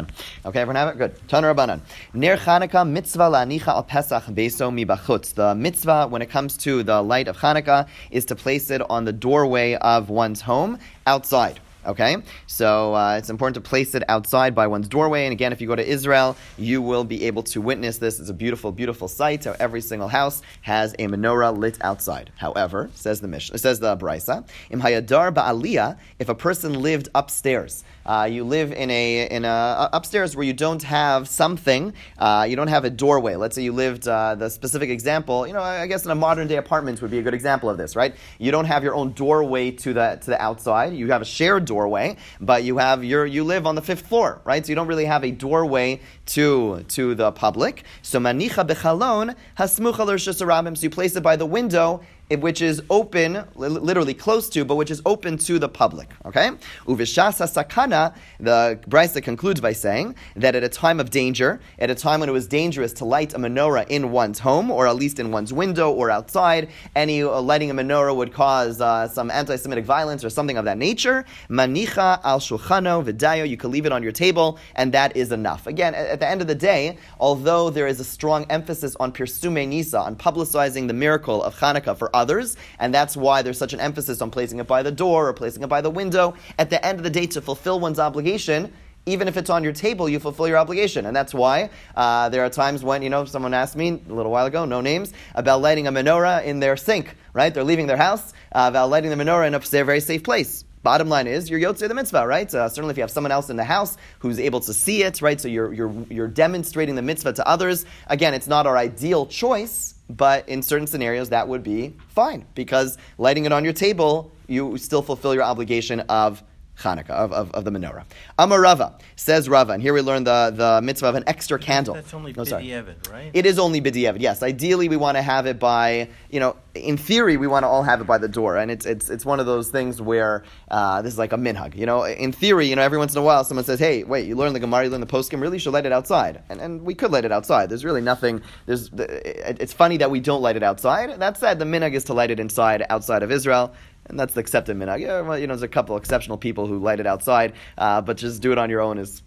Okay, everyone have it? Good. Tana Rabbanan. Ner Chanukah mitzvah la'anicha al Pesach beso mi mibachutz. The mitzvah, when it comes to the light of Chanukah, is to place it on the doorway of one's home outside. Okay, so uh, it's important to place it outside by one's doorway. And again, if you go to Israel, you will be able to witness this. It's a beautiful, beautiful sight. How every single house has a menorah lit outside. However, says the Mishnah, says the Brisa, im hayadar ba'aliyah, if a person lived upstairs, uh, you live in a in a upstairs where you don't have something, uh, you don't have a doorway. Let's say you lived uh, the specific example. You know, I guess in a modern day apartment would be a good example of this, right? You don't have your own doorway to the to the outside. You have a shared doorway, but you have your you live on the fifth floor, right? So you don't really have a doorway to to the public. So manicha bechalon hasmucha So you place it by the window which is open, literally close to, but which is open to the public. Okay? Uvishasa sakana, the Brisa concludes by saying that at a time of danger, at a time when it was dangerous to light a menorah in one's home, or at least in one's window or outside, any uh, lighting a menorah would cause uh, some anti-Semitic violence or something of that nature. Manicha al shulchano vidayo, you can leave it on your table, and that is enough. Again, at the end of the day, although there is a strong emphasis on pirsume nisa, on publicizing the miracle of Hanukkah for others, and that's why there's such an emphasis on placing it by the door or placing it by the window. At the end of the day, to fulfill one's obligation, even if it's on your table, you fulfill your obligation. And that's why uh, there are times when, you know, someone asked me a little while ago, no names, about lighting a menorah in their sink, right? They're leaving their house, uh, about lighting the menorah in a very safe place. Bottom line is, you're Yotzei the mitzvah, right? Uh, certainly if you have someone else in the house who's able to see it, right? So you're, you're, you're demonstrating the mitzvah to others. Again, it's not our ideal choice, but in certain scenarios that would be fine because lighting it on your table, you still fulfill your obligation of Hanukkah, of, of, of the menorah. Amar Rava, says Rava, and here we learn the, the mitzvah of an extra candle. That's only no, b'di'evid, right? It is only b'di'evid, yes. Ideally, we want to have it by, you know, in theory, we want to all have it by the door. And it's, it's, it's one of those things where uh, this is like a minhag. You know, in theory, you know, every once in a while, someone says, hey, wait, you learned the Gemara, you learned the poskim, really you should light it outside. And, and we could light it outside. There's really nothing, there's, it's funny that we don't light it outside. That said, the minhag is to light it inside, outside of Israel and that's the accepted minhag. Yeah, well, you know, there's a couple exceptional people who light it outside, uh, but just do it on your own is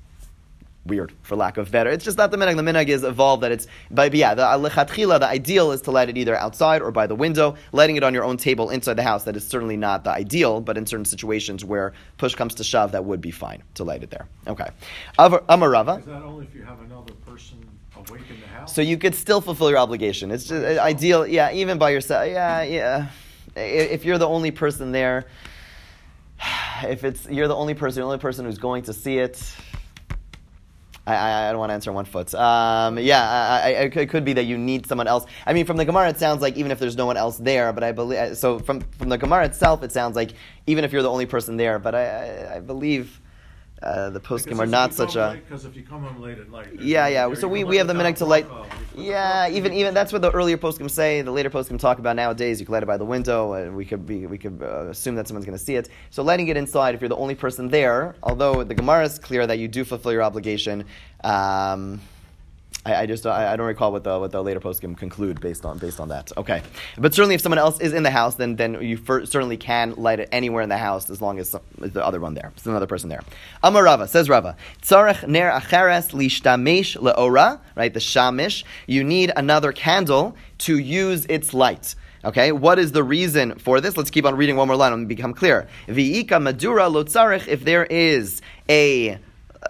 weird, for lack of better. It's just not the minhag. The minhag is evolved that it's, but yeah, the alechatchila, the ideal is to light it either outside or by the window. Lighting it on your own table inside the house, that is certainly not the ideal, but in certain situations where push comes to shove, that would be fine to light it there. Okay. Amar Rava. Is that only if you have another person awake in the house? So you could still fulfill your obligation. It's just uh, ideal, yeah, even by yourself. Yeah, yeah if you're the only person there, if it's you're the only person, the only person who's going to see it, I, I, I don't want to answer one foot. Um, yeah, I, it could be that you need someone else. I mean, from the Gemara, it sounds like even if there's no one else there, but I believe so. From from the Gemara itself, it sounds like even if you're the only person there, but I, I believe uh, the poskim are not such a. Because if you come home late at night. Yeah, yeah. So we, we have the minhag to light. Yeah, even even that's what the earlier poskim say. The later poskim talk about nowadays. You can light it by the window, and we could be we could uh, assume that someone's going to see it. So lighting it inside, if you're the only person there, although the Gemara is clear that you do fulfill your obligation. Um, I, I just I, I, don't recall what the what the later poskim conclude based on based on that. Okay, but certainly if someone else is in the house, then then you certainly can light it anywhere in the house as long as the other one there. There's another person there. Amar Rava says Rava tzarech ner acheres lishtamesh leora right the shamish. You need another candle to use its light. Okay, what is the reason for this? Let's keep on reading one more line and become clear. Viika madura lotzarech. If there is a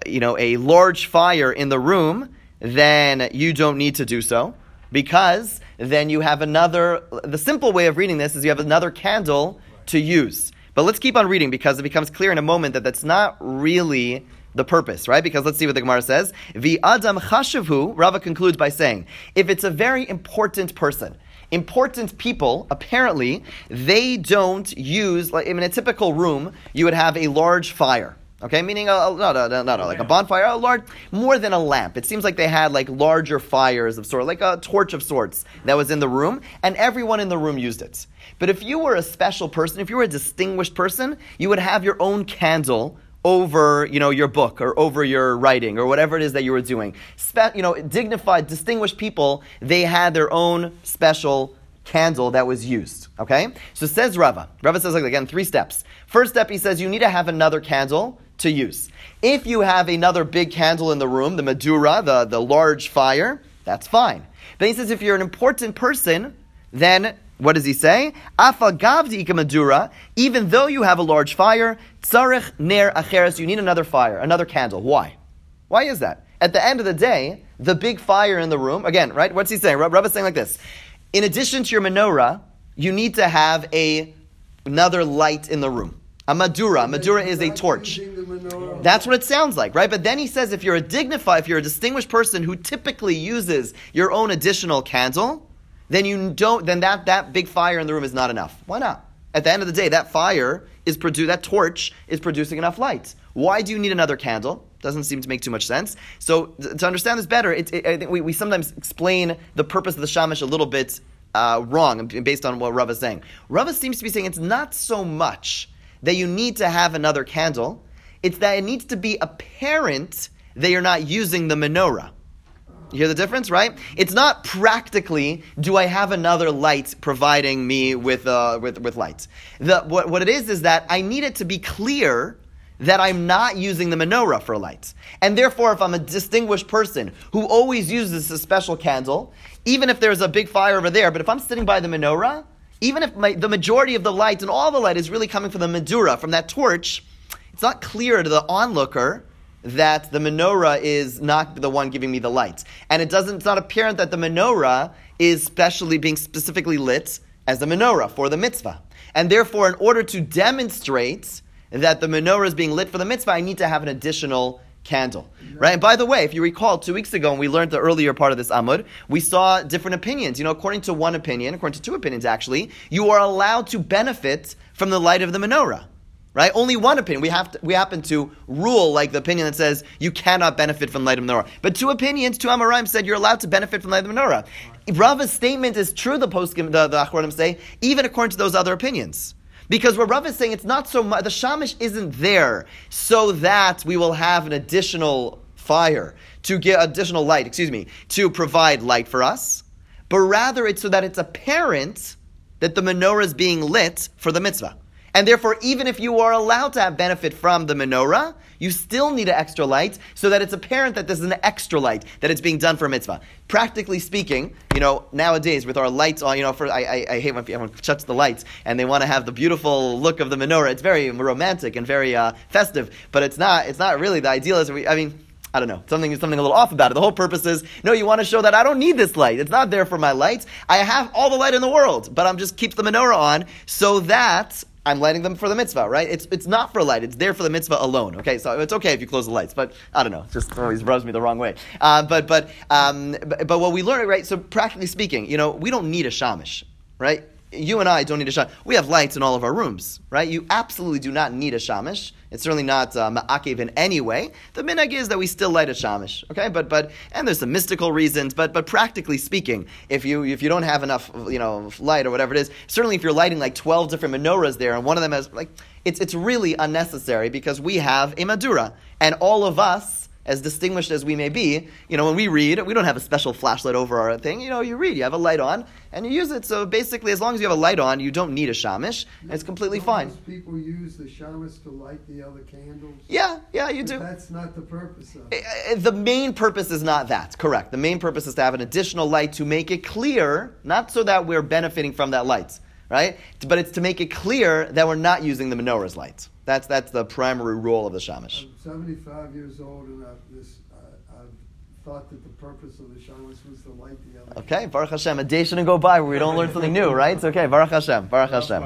you know a large fire in the room then you don't need to do so because then you have another. The simple way of reading this is you have another candle to use. But let's keep on reading because it becomes clear in a moment that that's not really the purpose, right? Because let's see what the Gemara says. The adam chashavhu. Rava concludes by saying, if it's a very important person, important people, apparently, they don't use, like in a typical room, you would have a large fire. Okay, meaning a, a no, no, no, no, like a bonfire, a large, more than a lamp. It seems like they had like larger fires of sort, like a torch of sorts that was in the room, and everyone in the room used it. But if you were a special person, if you were a distinguished person, you would have your own candle over, you know, your book or over your writing or whatever it is that you were doing. Spe- you know, dignified, distinguished people, they had their own special candle that was used. Okay? So says Rava. Rava says like again three steps. First step he says you need to have another candle to use. If you have another big candle in the room, the Madura, the, the large fire, that's fine. Then he says if you're an important person, then what does he say? Afa gavdi Madura, even though you have a large fire, tsarech ner acheres, you need another fire, another candle. Why? Why is that? At the end of the day, the big fire in the room, again, right? What's he saying? Rav is saying like this. In addition to your menorah, you need to have a, another light in the room. A madura. Madura is a torch. That's what it sounds like, right? But then he says if you're a dignified, if you're a distinguished person who typically uses your own additional candle, then you don't then that, that big fire in the room is not enough. Why not? At the end of the day, that fire is produ- that torch is producing enough light. Why do you need another candle? Doesn't seem to make too much sense. So to understand this better, it, it, I think we, we sometimes explain the purpose of the shamash a little bit uh, wrong based on what Rava is saying. Rava seems to be saying it's not so much that you need to have another candle, it's that it needs to be apparent that you're not using the menorah. You hear the difference, right? It's not practically, do I have another light providing me with, uh, with, with light? The, what, what it is is that I need it to be clear that I'm not using the menorah for light. And therefore, if I'm a distinguished person who always uses a special candle, even if there's a big fire over there, but if I'm sitting by the menorah, even if my, the majority of the light and all the light is really coming from the Madura, from that torch, it's not clear to the onlooker that the menorah is not the one giving me the light. And it doesn't, it's not apparent that the menorah is specially being specifically lit as the menorah for the mitzvah. And therefore, in order to demonstrate that the menorah is being lit for the mitzvah, I need to have an additional candle. Right? And by the way, if you recall, two weeks ago when we learned the earlier part of this Amud, we saw different opinions. You know, according to one opinion, according to two opinions actually, you are allowed to benefit from the light of the menorah. Right? Only one opinion. We have to, we happen to rule like the opinion that says you cannot benefit from light of the menorah. But two opinions, two Amoraim said you're allowed to benefit from light of the menorah. Rava's statement is true, the post the, the Achronim say, even according to those other opinions. Because what Rav is saying, it's not so much, the shamish isn't there so that we will have an additional fire to get additional light, excuse me, to provide light for us, but rather it's so that it's apparent that the menorah is being lit for the mitzvah. And therefore, even if you are allowed to have benefit from the menorah, you still need an extra light so that it's apparent that there's an extra light, that it's being done for a mitzvah. Practically speaking, you know, nowadays with our lights on, you know, for, I, I, I hate when everyone shuts the lights and they want to have the beautiful look of the menorah. It's very romantic and very uh, festive, but it's not, it's not really the ideal. Is we, I mean, I don't know, something something a little off about it. The whole purpose is, no, you want to show that I don't need this light. It's not there for my lights. I have all the light in the world, but I'm just keep the menorah on so that I'm lighting them for the mitzvah, right? It's, it's not for light. It's there for the mitzvah alone. Okay, so it's okay if you close the lights, but I don't know. It just always rubs me the wrong way. Uh, but but, um, but but what we learn, right? So practically speaking, you know, we don't need a shamish, right? You and I don't need a shamish. We have lights in all of our rooms, right? You absolutely do not need a shamish. It's certainly not uh, ma'akev in any way. The minhag is that we still light a shamish, okay? But but and there's some mystical reasons, but but practically speaking, if you if you don't have enough you know light or whatever it is, certainly if you're lighting like twelve different menorahs there and one of them has like it's it's really unnecessary because we have a madura and all of us as distinguished as we may be, you know, when we read, we don't have a special flashlight over our thing. You know, you read, you have a light on, and you use it. So basically, as long as you have a light on, you don't need a shamish. No, it's completely fine. People use the shamish to light the other candles. Yeah, yeah, you do. That's not the purpose of it. Eh, eh, the main purpose is not that. Correct. The main purpose is to have an additional light to make it clear, not so that we're benefiting from that light, right? But it's to make it clear that we're not using the menorah's light. That's that's the primary role of the shamish. I'm 75 years old, and I've, this, uh, I've thought that the purpose of the shamish was to light the other. Okay, Baruch Hashem. A day shouldn't go by where we don't learn something new, right? It's okay. Baruch Hashem. Baruch Hashem.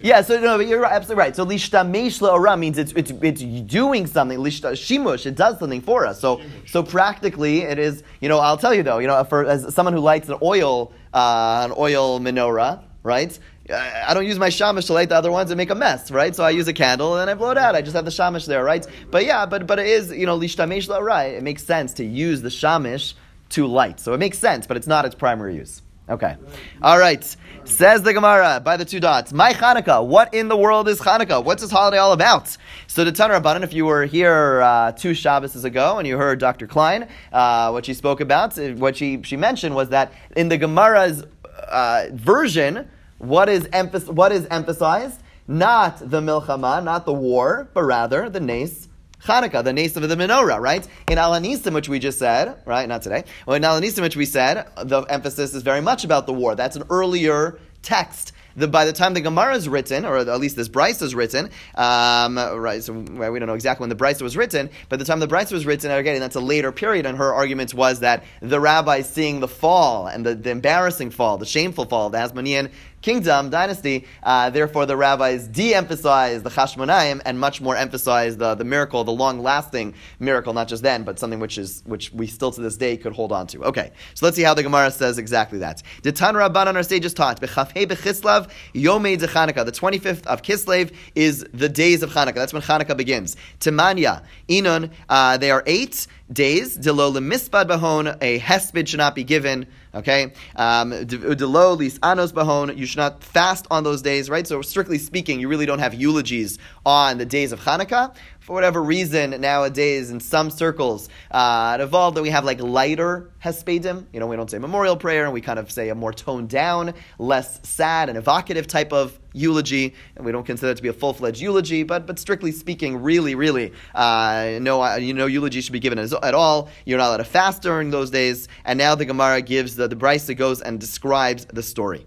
Yeah, so no, but you're absolutely right. So lishtamesh le'ora means it's, it's it's doing something. Lishta shimush, it does something for us. So so practically, it is. You know, I'll tell you though. You know, for as someone who lights an oil uh, an oil menorah, right? I don't use my shamish to light the other ones and make a mess, right? So I use a candle and then I blow it out. I just have the shamish there, right? But yeah, but but it is you know lishtamesh right? It makes sense to use the shamish to light, so it makes sense, but it's not its primary use. Okay, all right. Says the Gemara by the two dots. My Hanukkah. What in the world is Hanukkah? What's this holiday all about? So the Tanur Rabbanan, if you were here uh, two Shabbos ago and you heard Dr. Klein, uh, what she spoke about, what she she mentioned was that in the Gemara's uh, version what is, emph- what is emphasized? not the milchama, not the war, but rather the nace Hanukkah, the nace of the menorah, right? In Alanisim, which we just said, right? Not today. Well, in Alanisim, which we said, the emphasis is very much about the war. That's an earlier text the, by the time the Gemara is written, or at least this Brisa is written, um, right? So we don't know exactly when the Brisa was written. By the time the Brisa was written, again, that's a later period. And her argument was that the rabbis seeing the fall and the, the embarrassing fall, the shameful fall the Hasmonean kingdom, dynasty, uh, therefore the rabbis de-emphasize the Chashmonaim and much more emphasize the, the miracle, the long-lasting miracle, not just then, but something which is which we still to this day could hold on to. Okay, so let's see how the Gemara says exactly that. The Tan Rabban our sages taught, B'chafhei b'chislav yomei de Chanukah. The 25th of Kislev is the days of Chanukah. That's when Chanukah begins. Timanya, Inun, uh, they are eight days. Delo mispad bahon, a hesped should not be given. Okay, um, delo lis anos bahon. You not fast on those days, right? So strictly speaking, you really don't have eulogies on the days of Hanukkah for whatever reason, nowadays in some circles, uh, it evolved that we have like lighter hespedim. You know, we don't say memorial prayer, and we kind of say a more toned down, less sad and evocative type of eulogy, and we don't consider it to be a full fledged eulogy. But but strictly speaking, really, really, uh, no, uh, you know, eulogy should be given as, at all. You're not allowed to fast during those days. And now the Gemara gives the the Brisa goes and describes the story.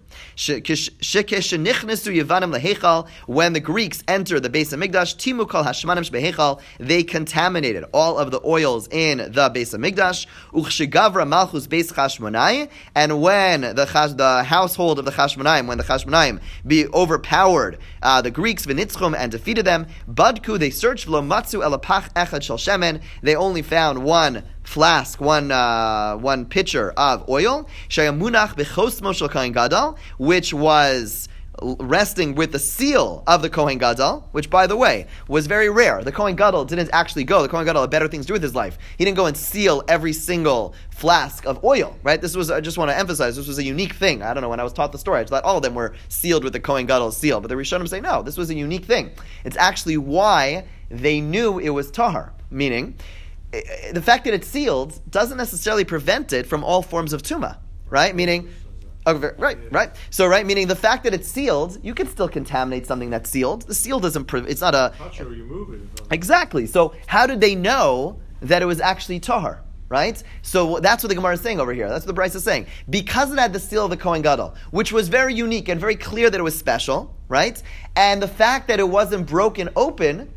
When the Greeks enter the base of Migdash, Timu kol hashmanim Hechal, they contaminated all of the oils in the Beis Hamikdash. Uchshigavra Malchus Beis Chashmonai, and when the, the household of the Chashmonaim, when the Chashmonaim be overpowered uh, the Greeks v'nitzchum and defeated them, Badku they searched v'lo matzu elapach echad shel shemen. They only found one flask, one uh, one pitcher of oil. Shayamunach bechosmo shel gadol, which was resting with the seal of the Kohen Gadol, which, by the way, was very rare. The Kohen Gadol didn't actually go. The Kohen Gadol had better things to do with his life. He didn't go and seal every single flask of oil, right? This was, I just want to emphasize, this was a unique thing. I don't know, when I was taught the story, I thought all of them were sealed with the Kohen Gadol's seal. But the Rishonim say, no, this was a unique thing. It's actually why they knew it was Tahar, meaning eh, eh, the fact that it's sealed doesn't necessarily prevent it from all forms of Tuma, right? Meaning, Right, right. So, right, meaning the fact that it's sealed, you can still contaminate something that's sealed. The seal doesn't. Pre- it's not a. Not sure you move it. Exactly. So, how did they know that it was actually tahar? Right? So that's what the Gemara is saying over here. That's what the Brisa is saying. Because it had the seal of the Kohen Gadol, which was very unique and very clear that it was special, right? And the fact that it wasn't broken open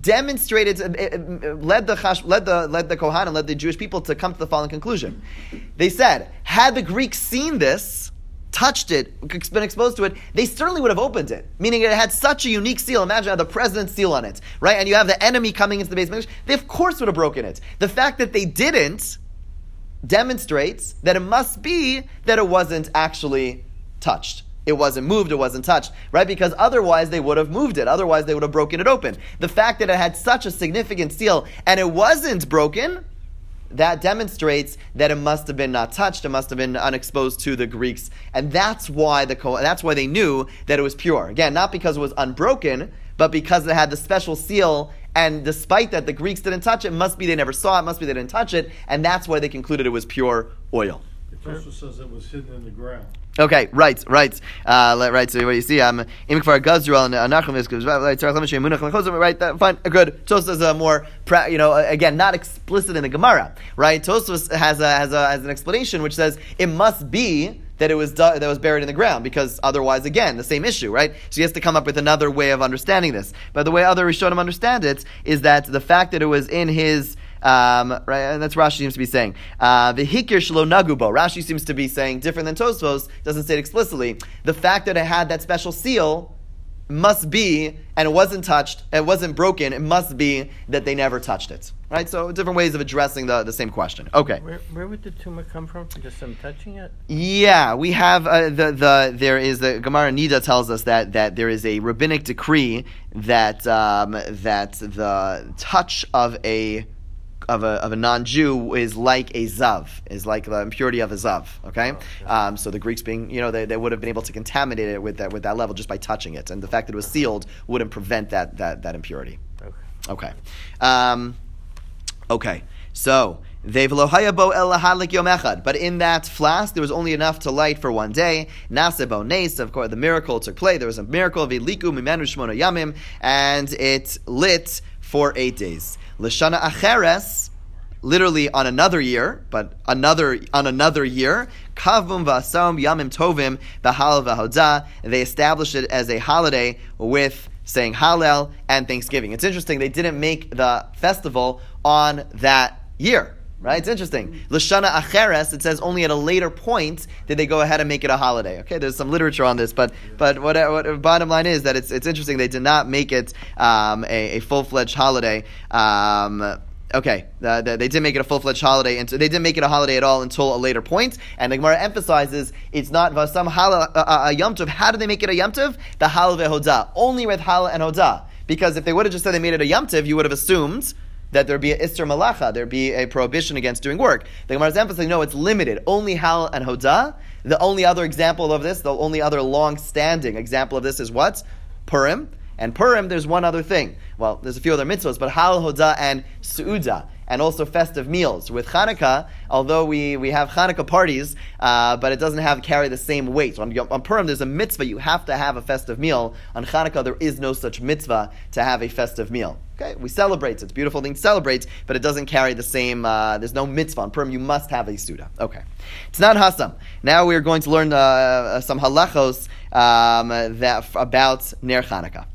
demonstrated, uh, uh, it, it led the led the led the led the Jewish people to come to the following conclusion. They said, had the Greeks seen this, touched it, been exposed to it, they certainly would have opened it. Meaning it had such a unique seal. Imagine had the president's seal on it, right? And you have the enemy coming into the basement. They of course would have broken it. The fact that they didn't demonstrates that it must be that it wasn't actually touched. It wasn't moved, it wasn't touched, right? Because otherwise they would have moved it. Otherwise they would have broken it open. The fact that it had such a significant seal and it wasn't broken that demonstrates that it must have been not touched, it must have been unexposed to the Greeks, and that's why the that's why they knew that it was pure. Again, not because it was unbroken, but because it had the special seal. And despite that, the Greeks didn't touch it. must be they never saw it. Must be they didn't touch it, and that's why they concluded it was pure oil. Also says it was hidden in the ground. Okay, right, right, uh, right. So what you see, um, imikvar gazruel and anachim is right. That, fine, a good. Tosfos is a more, you know, again, not explicit in the Gemara, right? Tosfos has a has a has an explanation which says it must be that it was that was buried in the ground because otherwise, again, the same issue, right? So he has to come up with another way of understanding this. But the way other Rishonim understand it is that the fact that it was in his um, right, that's Rashi seems to be saying. Uh, the hikir shlo nagubo. Rashi seems to be saying different than Tosfos. Doesn't say it explicitly. The fact that it had that special seal must be, and it wasn't touched, it wasn't broken. It must be that they never touched it. Right. So different ways of addressing the, the same question. Okay. Where, where would the tuma come from? Just them touching it? Yeah, we have uh, the the there is the Gemara Nida tells us that that there is a rabbinic decree that um, that the touch of a of a, of a non-Jew is like a zav, is like the impurity of a zav. Okay, oh, um, so the Greeks being, you know, they, they would have been able to contaminate it with that with that level just by touching it, and the fact that it was sealed wouldn't prevent that that that impurity. Okay. Okay. Um, okay. So they vlohayabo ella halek Yomachad. But in that flask, there was only enough to light for one day. Nasebo nes, of course, the miracle took place. There was a miracle, v'liku mimenu shmona yamim, and it lit for eight days. Lashana acheres, literally on another year, but another on another year. Kavum v'asam yamim tovim b'hal v'hoda. They established it as a holiday with saying Hallel and Thanksgiving. It's interesting they didn't make the festival on that year. Right? It's interesting. Lashana Acheres, it says only at a later point did they go ahead and make it a holiday. Okay, there's some literature on this, but but what, what bottom line is that it's it's interesting they did not make it um, a, a full fledged holiday. Um, okay, uh, they didn't make it a full fledged holiday, and they didn't make it a holiday at all until a later point. And the Gemara emphasizes it's not vasam hal uh, uh, a yom tov. How do they make it a yom tov? The hal vehoda, only with hal and hoda. Because if they would have just said they made it a yom tov, you would have assumed that there'd be a issur malacha, there'd be a prohibition against doing work. The Gemara is emphasizing, no, it's limited. Only hal and hoda. The only other example of this, the only other long-standing example of this is what? Purim. And Purim, there's one other thing. Well, there's a few other mitzvahs, but hal, hoda, and su'uda and also festive meals. With Hanukkah, although we, we have Hanukkah parties, uh, but it doesn't have carry the same weight. On, on Purim, there's a mitzvah, you have to have a festive meal. On Hanukkah, there is no such mitzvah to have a festive meal. Okay, we celebrate. It's a beautiful thing to celebrate, but it doesn't carry the same. Uh, there's no mitzvah on Purim. You must have a suda. Okay, it's not hasam. Now we are going to learn uh, some halachos um, that about Ner Chanukah.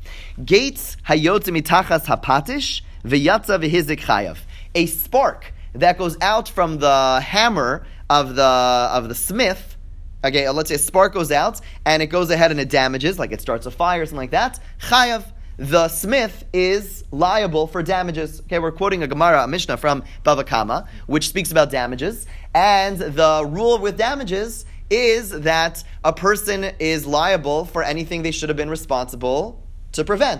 Gates hayotze mitachas hapatish v'yatza v'hizik chayav a spark that goes out from the hammer of the of the smith. Okay, uh, let's say a spark goes out and it goes ahead and it damages, like it starts a fire or something like that. Chayav, the smith is liable for damages. Okay, we're quoting a Gemara, a Mishnah from Bava Kama, which speaks about damages, and the rule with damages is that a person is liable for anything they should have been responsible to prevent.